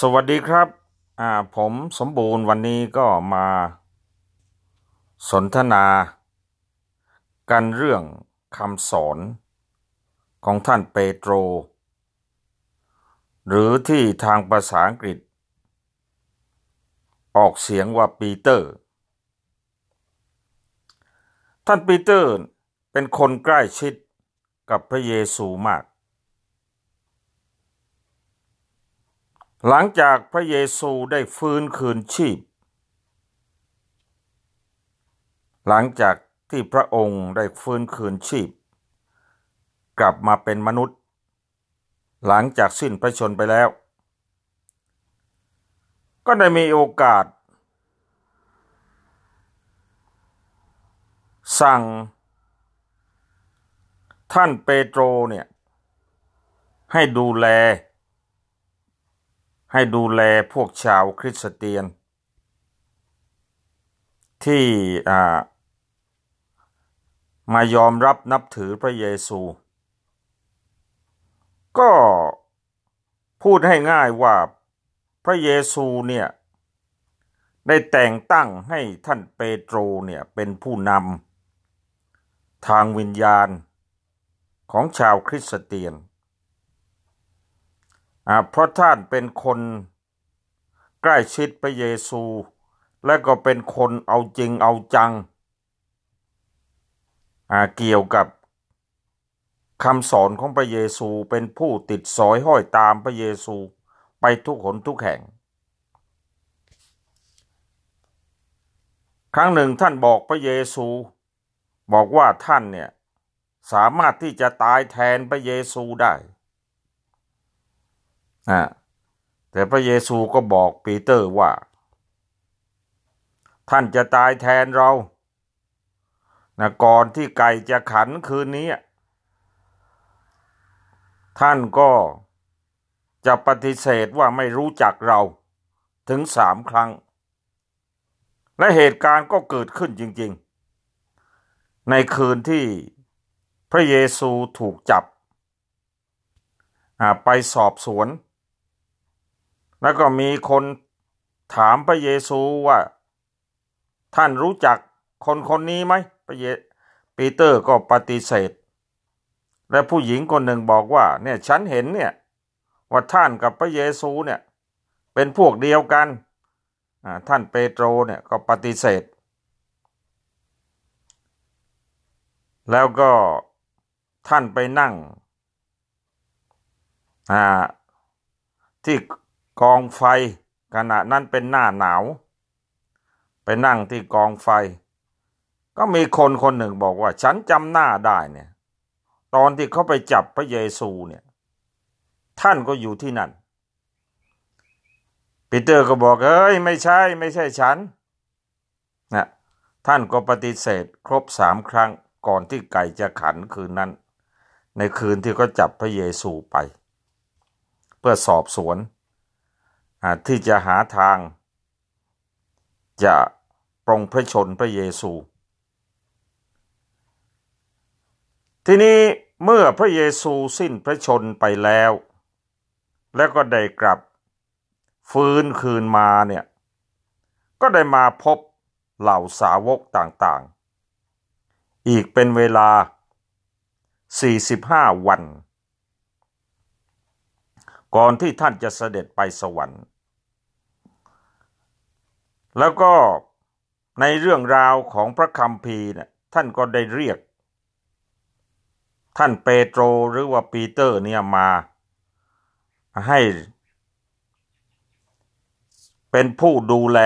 สวัสดีครับ ผมสมบูรณ์วันนี้ก็มาสนทนากันเรื่องคำสอนของท่านเปโตร หรือที่ทางภาษาอังกฤษ ออกเสียงว่าปีเตอร์ ท่านปีเตอร์เป็นคนใกล้ชิดกับพระเยซูมาก หลังจากพระเยซูได้ฟื้นคืนชีพ หลังจากที่พระองค์ได้ฟื้นคืนชีพ กลับมาเป็นมนุษย์ หลังจากสิ้นพระชนไปแล้ว ก็ได้มีโอกาส สั่ง ท่านเปโตรเนี่ย ให้ดูแล ให้ดูแลพวกชาวคริสเตียน ที่มายอมรับนับถือพระเยซู ก็พูดให้ง่ายว่าพระเยซูเนี่ยได้แต่งตั้งให้ท่านเปโตรเนี่ยเป็นผู้นำทางวิญญาณของชาวคริสเตียน เพราะท่านเป็นคนใกล้ชิดพระเยซู และก็เป็นคนเอาจริงเอาจัง เกี่ยวกับคำสอนของพระเยซูเป็นผู้ติดสอยห้อยตามพระเยซูไปทุกหนทุกแห่ง ครั้งหนึ่งท่านบอกพระเยซู บอกว่าท่านเนี่ยสามารถที่จะตายแทนพระเยซูได้ อ่าแต่พระเยซูก็บอกปีเตอร์ว่า ท่านจะตายแทนเรานะก่อนที่ไก่จะขันคืนนี้ ท่านก็จะปฏิเสธว่าไม่รู้จักเราถึงสามครั้ง และเหตุการณ์ก็เกิดขึ้นจริง ๆ ในคืนที่พระเยซูถูกจับไปสอบสวน แล้วก็มีคนถามพระเยซูว่า ท่านรู้จักคนคนนี้ไหมพระเยปีเตอร์ก็ปฏิเสธ และผู้หญิงคนหนึ่งบอกว่า เนี่ยฉันเห็นเนี่ยว่าท่านกับพระเยซูเนี่ย เป็นพวกเดียวกันท่านเปโตรเนี่ยก็ปฏิเสธ แล้วก็ท่านไปนั่งที่ กองไฟ ขณะนั้นเป็นหน้าหนาว ไปนั่งที่กองไฟ ก็มีคนคนหนึ่งบอกว่า ฉันจำหน้าได้เนี่ย ตอนที่เขาไปจับพระเยซูเนี่ย ท่านก็อยู่ที่นั่นปีเตอร์ก็บอกเอ้ยไม่ใช่ ไม่ใช่ฉันนะท่านก็ปฏิเสธครบสามครั้งก่อนที่ไก่จะขันคืนนั้น ในคืนที่เขาจับพระเยซูไป เพื่อสอบสวน ที่จะหาทาง จะปรงพระชนพระเยซู ทีนี้เมื่อพระเยซูสิ้นพระชนไปแล้ว แล้วก็ได้กลับฟื้นคืนมาเนี่ย ก็ได้มาพบเหล่าสาวกต่างๆ อีกเป็นเวลา 45 วัน ก่อนที่ท่านจะเสด็จไปสวรรค์ แล้วก็ในเรื่องราวของพระคัมภีร์เนี่ยท่านก็ได้เรียก ท่านเปโตรหรือว่าปีเตอร์เนี่ยมาให้เป็นผู้ดูแล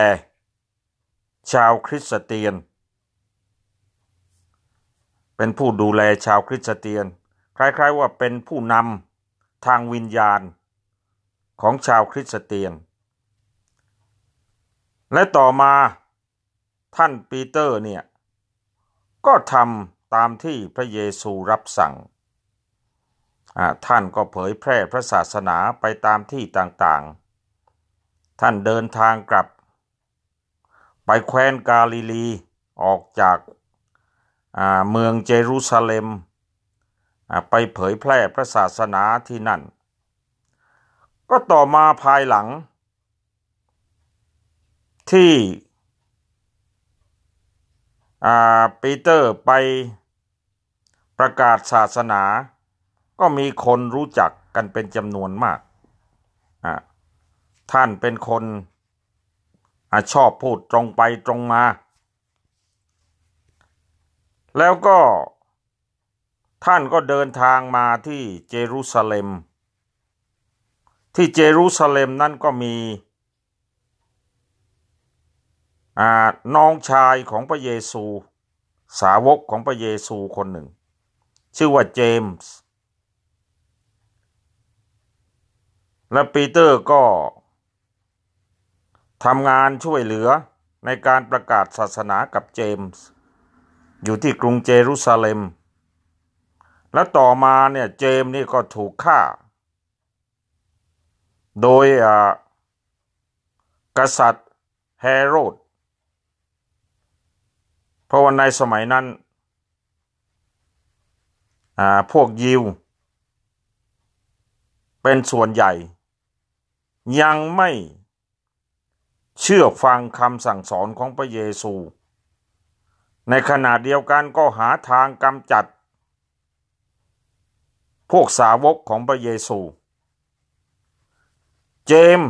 ชาวคริสเตียน เป็นผู้ดูแลชาวคริสเตียน คล้ายๆว่าเป็นผู้นำทางวิญญาณของชาวคริสเตียน และต่อมาท่านปีเตอร์เนี่ย ก็ทำตามที่พระเยซูรับสั่ง ท่านก็เผยแพร่พระศาสนาไปตามที่ต่างๆ ท่านเดินทางกลับ ไปแคว้นกาลิลีออกจากเมืองเยรูซาเล็ม ไปเผยแพร่พระศาสนาที่นั่น ก็ต่อมาภายหลัง ที่ปีเตอร์ไปประกาศศาสนา ก็มีคนรู้จักกันเป็นจำนวนมาก ท่านเป็นคนอชอบพูดตรงไปตรงมา แล้วก็ท่านก็เดินทางมาที่เยรูซาเล็ม ที่เยรูซาเล็มนั่นก็มี น้องชายของพระเยซู สาวกของพระเยซูคนหนึ่ง ชื่อว่าเจมส์และปีเตอร์ก็ทำงานช่วยเหลือในการประกาศศาสนากับเจมส์อยู่ที่กรุงเยรูซาเล็ม และต่อมาเนี่ยเจมส์นี่ก็ถูกฆ่า โดยกษัตริย์เฮโรด เพราะว่าในสมัยนั้นพวกยิว เป็นส่วนใหญ่ ยังไม่เชื่อฟังคำสั่งสอนของพระเยซู ในขณะเดียวกันก็หาทางกำจัด พวกสาวกของพระเยซู เจม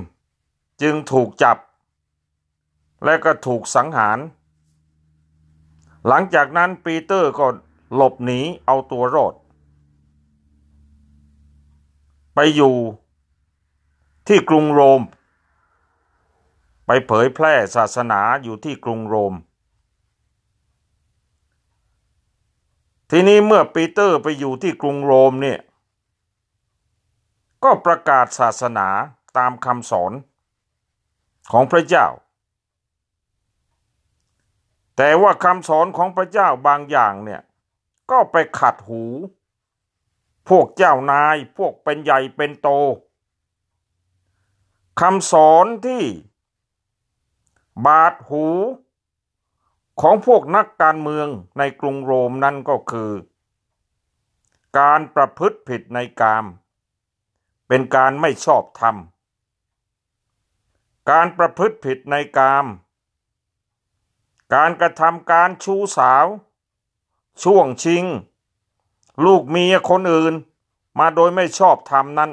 จึงถูกจับ และก็ถูกสังหาร หลังจากนั้นปีเตอร์ก็หลบหนีเอาตัวรอด ไปอยู่ที่กรุงโรม ไปเผยแพร่ศาสนาอยู่ที่กรุงโรม ทีนี้เมื่อปีเตอร์ไปอยู่ที่กรุงโรมเนี่ย ก็ประกาศศาสนาตามคำสอนของพระเจ้า แต่ว่าคำสอนของพระเจ้าบางอย่างเนี่ย ก็ไปขัดหู พวกเจ้านายพวกเป็นใหญ่เป็นโตคำสอนที่ บาดหู ของพวกนักการเมืองในกรุงโรมนั่นก็คือ การประพฤติผิดในกาม เป็นการไม่ชอบธรรม การประพฤติผิดในกาม การกระทำการชู้สาว ช่วงชิง ลูกเมียคนอื่น มาโดยไม่ชอบธรรมนั้น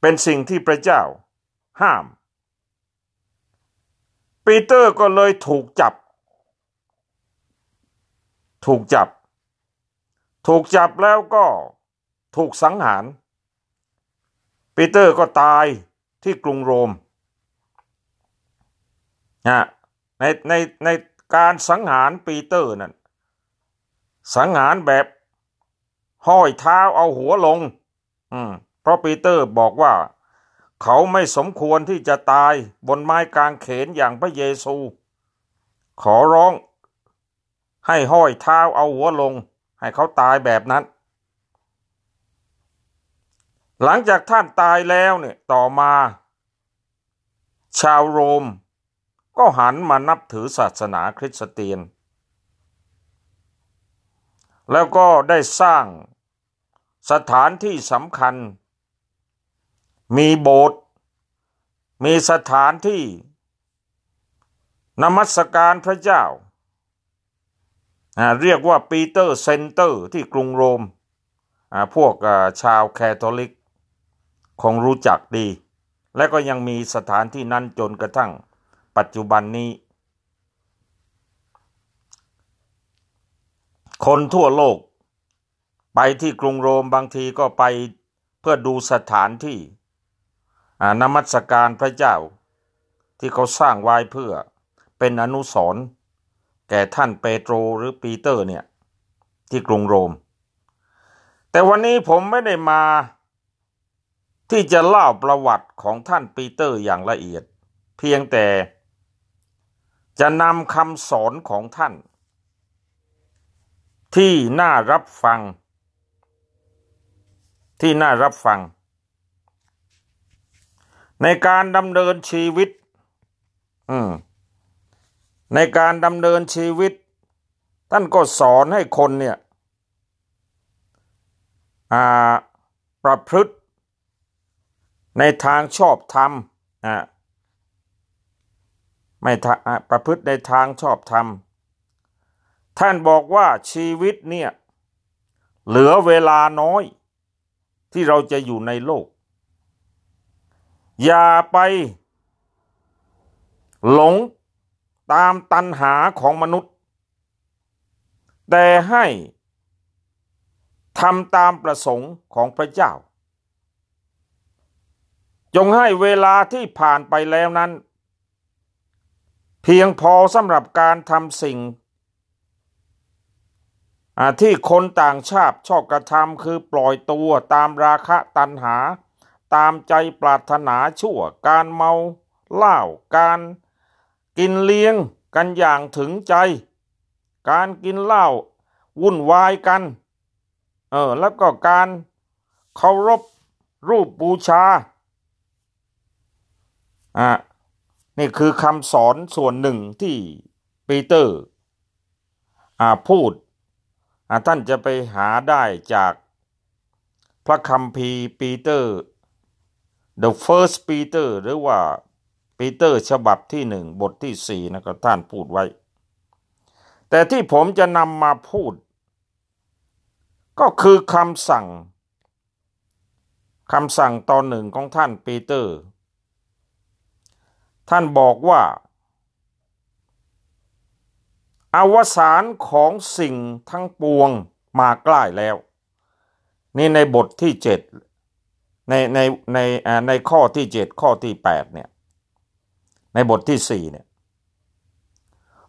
เป็นสิ่งที่พระเจ้า ห้าม ปีเตอร์ก็เลยถูกจับ ถูกจับ ถูกจับแล้วก็ถูกสังหาร ปีเตอร์ก็ตายที่กรุงโรมนะ ในในในการสังหารปีเตอร์นั่นสังหารแบบห้อยเท้าเอาหัวลง อืมเพราะปีเตอร์บอกว่า เขาไม่สมควรที่จะตายบนไม้กางเขนอย่างพระเยซู ขอร้อง ให้ห้อยเท้าเอาหัวลง ให้เขาตายแบบนั้น หลังจากท่านตายแล้วเนี่ยต่อมา ชาวโรม ก็หันมานับถือศาสนาคริสเตียน แล้วก็ได้สร้างสถานที่สำคัญ มีโบสถ์มีสถานที่นมัสการพระเจ้า เรียกว่าปีเตอร์เซนเตอร์ที่กรุงโรม พวกชาวแคทอลิกคงรู้จักดี และก็ยังมีสถานที่นั้นจนกระทั่ง ปัจจุบันนี้ คนทั่วโลก ไปที่กรุงโรมบางทีก็ไปเพื่อดูสถานที่นมัสการพระเจ้า ที่เขาสร้างไว้เพื่อเป็นอนุสรณ์แก่ท่านเปโตรหรือปีเตอร์เนี่ย ที่กรุงโรม แต่วันนี้ผมไม่ได้มาที่จะเล่าประวัติของท่านปีเตอร์อย่างละเอียด เพียงแต่ จะนำคำสอนของท่าน ที่น่ารับฟัง ที่น่ารับฟัง ในการดำเนินชีวิตในการดำเนินชีวิต ท่านก็สอนให้คนเนี่ยประพฤติในทางชอบธรรมอะ ไม่ประพฤติในทางชอบธรรม ท่านบอกว่าชีวิตเนี่ย เหลือเวลาน้อย ที่เราจะอยู่ในโลก อย่าไป หลงตามตันหาของมนุษย์ แต่ให้ทำตามประสงค์ของพระเจ้า จงให้เวลาที่ผ่านไปแล้วนั้น เพียงพอสำหรับการทำสิ่งที่คนต่างชาติชอบกระทำคือปล่อยตัวตามราคะตันหา ตามใจปรารถนาชั่ว การเมาเหล้าการกินเลี้ยงกันอย่างถึงใจ การกินเหล้าวุ่นวายกันเออแล้วก็การเคารพรูปบูชาอะ นี่คือคำสอนส่วนหนึ่งที่ปีเตอร์พูดท่านจะไปหาได้จากพระคัมภีร์ปีเตอร์ The First Peter หรือว่าปีเตอร์ฉบับที่หนึ่งบทที่สี่นะครับท่านพูดไว้ แต่ที่ผมจะนำมาพูด ก็คือคำสั่งคำสั่งตอนหนึ่งของท่านปีเตอร์ ท่านบอกว่า อวสานของสิ่งทั้งปวงมาใกล้แล้ว นี่ในบทที่เจ็ดในในในในข้อที่เจ็ดข้อที่แปดเนี่ยในบทที่สี่เนี่ย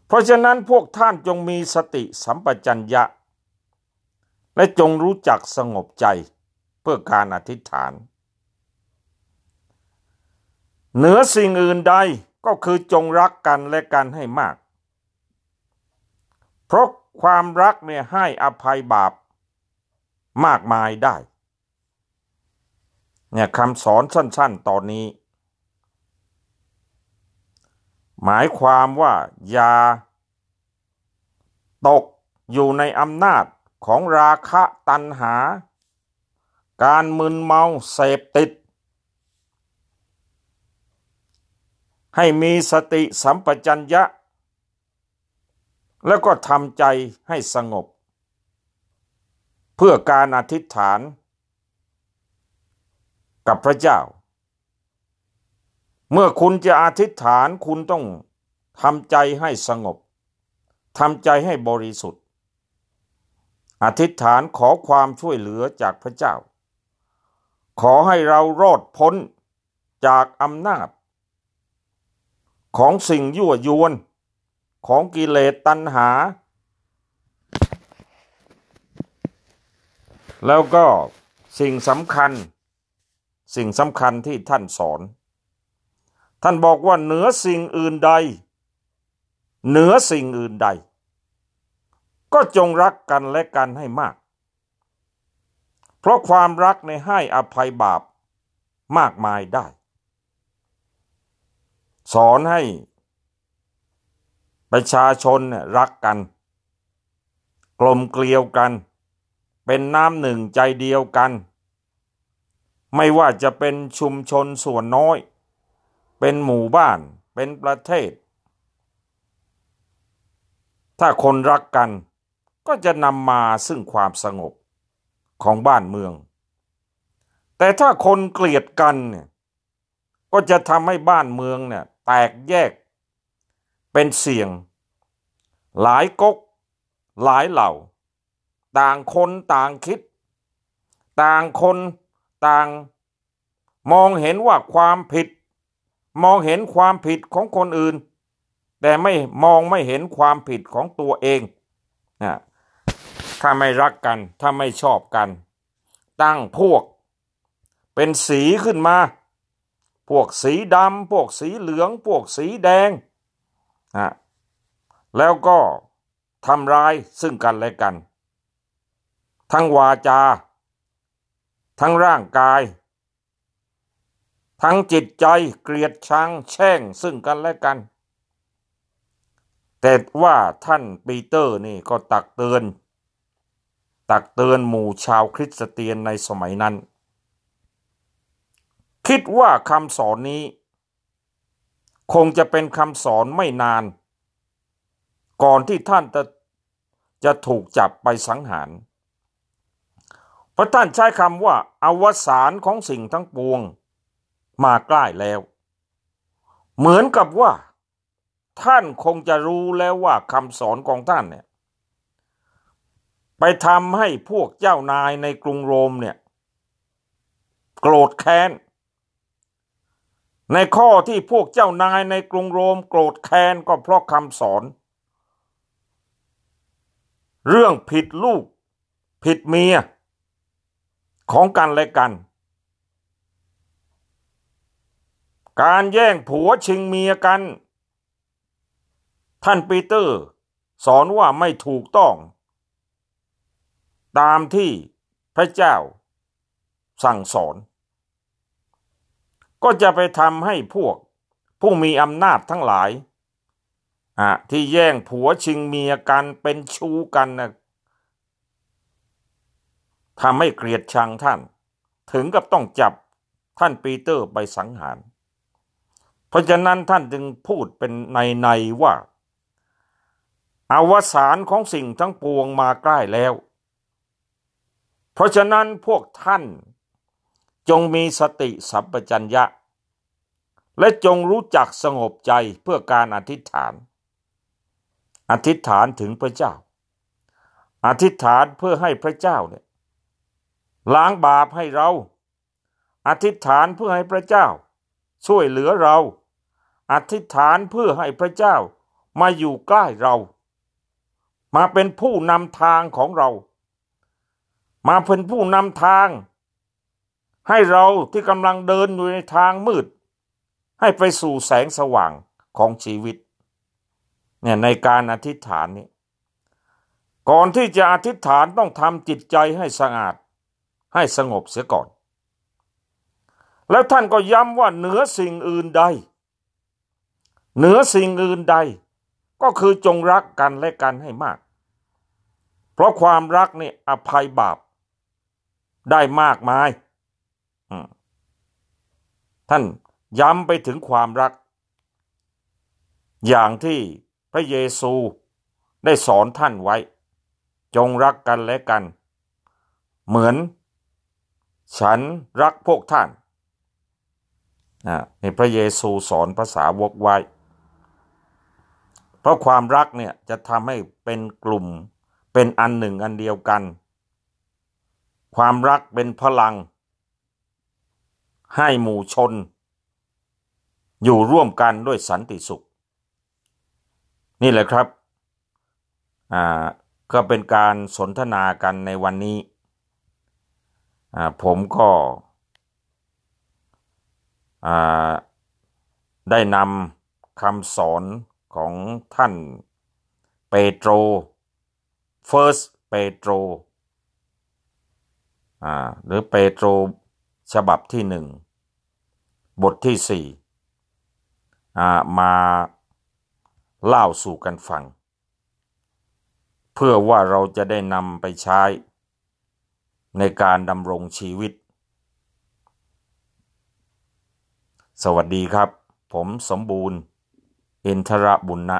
เพราะฉะนั้นพวกท่านจงมีสติสัมปชัญญะ และจงรู้จักสงบใจเพื่อการอธิษฐาน เหนือสิ่งอื่นใดก็คือจงรักกันและกันให้มาก เพราะความรักเนี่ยให้อภัยบาปมากมายได้ เนี่ยคำสอนสั้น ๆ ตอนนี้ หมายความว่าอย่าตกอยู่ในอำนาจของราคะตัณหา การมึนเมาเสพติด ให้มีสติสัมปชัญญะ แล้วก็ทำใจให้สงบ เพื่อการอธิษฐาน กับพระเจ้า เมื่อคุณจะอธิษฐานคุณต้องทำใจให้สงบทำใจให้บริสุทธิ์ อธิษฐานขอความช่วยเหลือจากพระเจ้า ขอให้เรารอดพ้นจากอำนาจ ของสิ่งยั่วยวน ของกิเลสตัณหา แล้วก็สิ่งสำคัญ สิ่งสำคัญที่ท่านสอน ท่านบอกว่าเหนือสิ่งอื่นใด เหนือสิ่งอื่นใด ก็จงรักกันและกันให้มาก เพราะความรักในให้อภัยบาปมากมายได้ สอนให้ ประชาชนรักกัน กลมเกลียวกัน เป็นน้ำหนึ่งใจเดียวกัน ไม่ว่าจะเป็นชุมชนส่วนน้อย เป็นหมู่บ้านเป็นประเทศ ถ้าคนรักกันก็จะนำมาซึ่งความสงบของบ้านเมือง แต่ถ้าคนเกลียดกันเนี่ยก็จะทำให้บ้านเมืองเนี่ย แตกแยก เป็นเสี่ยง หลายก๊ก หลายเหล่า ต่างคนต่างคิด ต่างคนต่างมองเห็นว่าความผิด มองเห็นความผิดของคนอื่น แต่ไม่มองไม่เห็นความผิดของตัวเองนะถ้าไม่รักกัน ถ้าไม่ชอบกัน ตั้งพวก เป็นสีขึ้นมา พวกสีดำพวกสีเหลือง พวกสีแดงอะแล้วก็ทำร้ายซึ่งกันและกัน ทั้งวาจา ทั้งร่างกาย ทั้งจิตใจเกลียดชังแช่งซึ่งกันและกัน แต่ว่าท่านปีเตอร์นี่ก็ตักเตือน ตักเตือนหมู่ชาวคริสเตียนในสมัยนั้น คิดว่าคำสอนนี้ คงจะเป็นคำสอนไม่นาน ก่อนที่ท่านจะจะถูกจับไปสังหารเพราะท่านใช้คำว่าอวสานของสิ่งทั้งปวง มาใกล้แล้ว เหมือนกับว่า ท่านคงจะรู้แล้วว่าคำสอนของท่านเนี่ย ไปทำให้พวกเจ้านายในกรุงโรมเนี่ย โกรธแค้น ในข้อที่พวกเจ้านายในกรุงโรมโกรธแค้นก็เพราะคำสอน เรื่องผิดลูก ผิดเมีย ของกันและกัน การแย่งผัวชิงเมียกัน ท่านปีเตอร์ สอนว่าไม่ถูกต้อง ตามที่พระเจ้าสั่งสอน ก็จะไปทำให้พวกผู้มีอำนาจทั้งหลายอะที่แย่งผัวชิงเมียกันเป็นชู้กันนะทำให้เกลียดชังท่าน ถึงกับต้องจับท่านปีเตอร์ไปสังหาร เพราะฉะนั้นท่านจึงพูดเป็นในในว่าอาวสานของสิ่งทั้งปวงมาใกล้แล้ว เพราะฉะนั้นพวกท่าน จงมีสติสัมปชัญญะ และจงรู้จักสงบใจเพื่อการอธิษฐาน อธิษฐานถึงพระเจ้า อธิษฐานเพื่อให้พระเจ้าเนี่ยล้างบาปให้เรา อธิษฐานเพื่อให้พระเจ้า ช่วยเหลือเรา อธิษฐานเพื่อให้พระเจ้ามาอยู่ใกล้เรา มาเป็นผู้นำทางของเรา มาเป็นผู้นำทาง ให้เราที่กำลังเดินอยู่ในทางมืด ให้ไปสู่แสงสว่างของชีวิตเนี่ยในการอธิษฐานนี้ก่อนที่จะอธิษฐานต้องทำจิตใจให้สะอาด ให้สงบเสียก่อน แล้วท่านก็ย้ำว่าเหนือสิ่งอื่นใด เหนือสิ่งอื่นใด ก็คือจงรักกันและกันให้มาก เพราะความรักนี่อภัยบาปได้มากมาย ท่านย้ำไปถึงความรัก อย่างที่พระเยซูได้สอนท่านไว้ จงรักกันและกัน เหมือน ฉันรักพวกท่านนะนี่พระเยซูสอนภาษาวกไว้ เพราะความรักเนี่ยจะทำให้เป็นกลุ่มเป็นอันหนึ่งอันเดียวกัน ความรักเป็นพลัง ให้หมู่ชน อยู่ร่วมกันด้วยสันติสุข นี่แหละครับ อ่าก็เป็นการสนทนากันในวันนี้อ่าผมก็ได้นำคำสอนของท่านเปโตร First เปโตรหรือเปโตร ฉบับที่หนึ่งบทที่สี่มาเล่าสู่กันฟัง เพื่อว่าเราจะได้นำไปใช้ ในการดำรงชีวิต สวัสดีครับ ผมสมบูรณ์ อินทรบุญนะ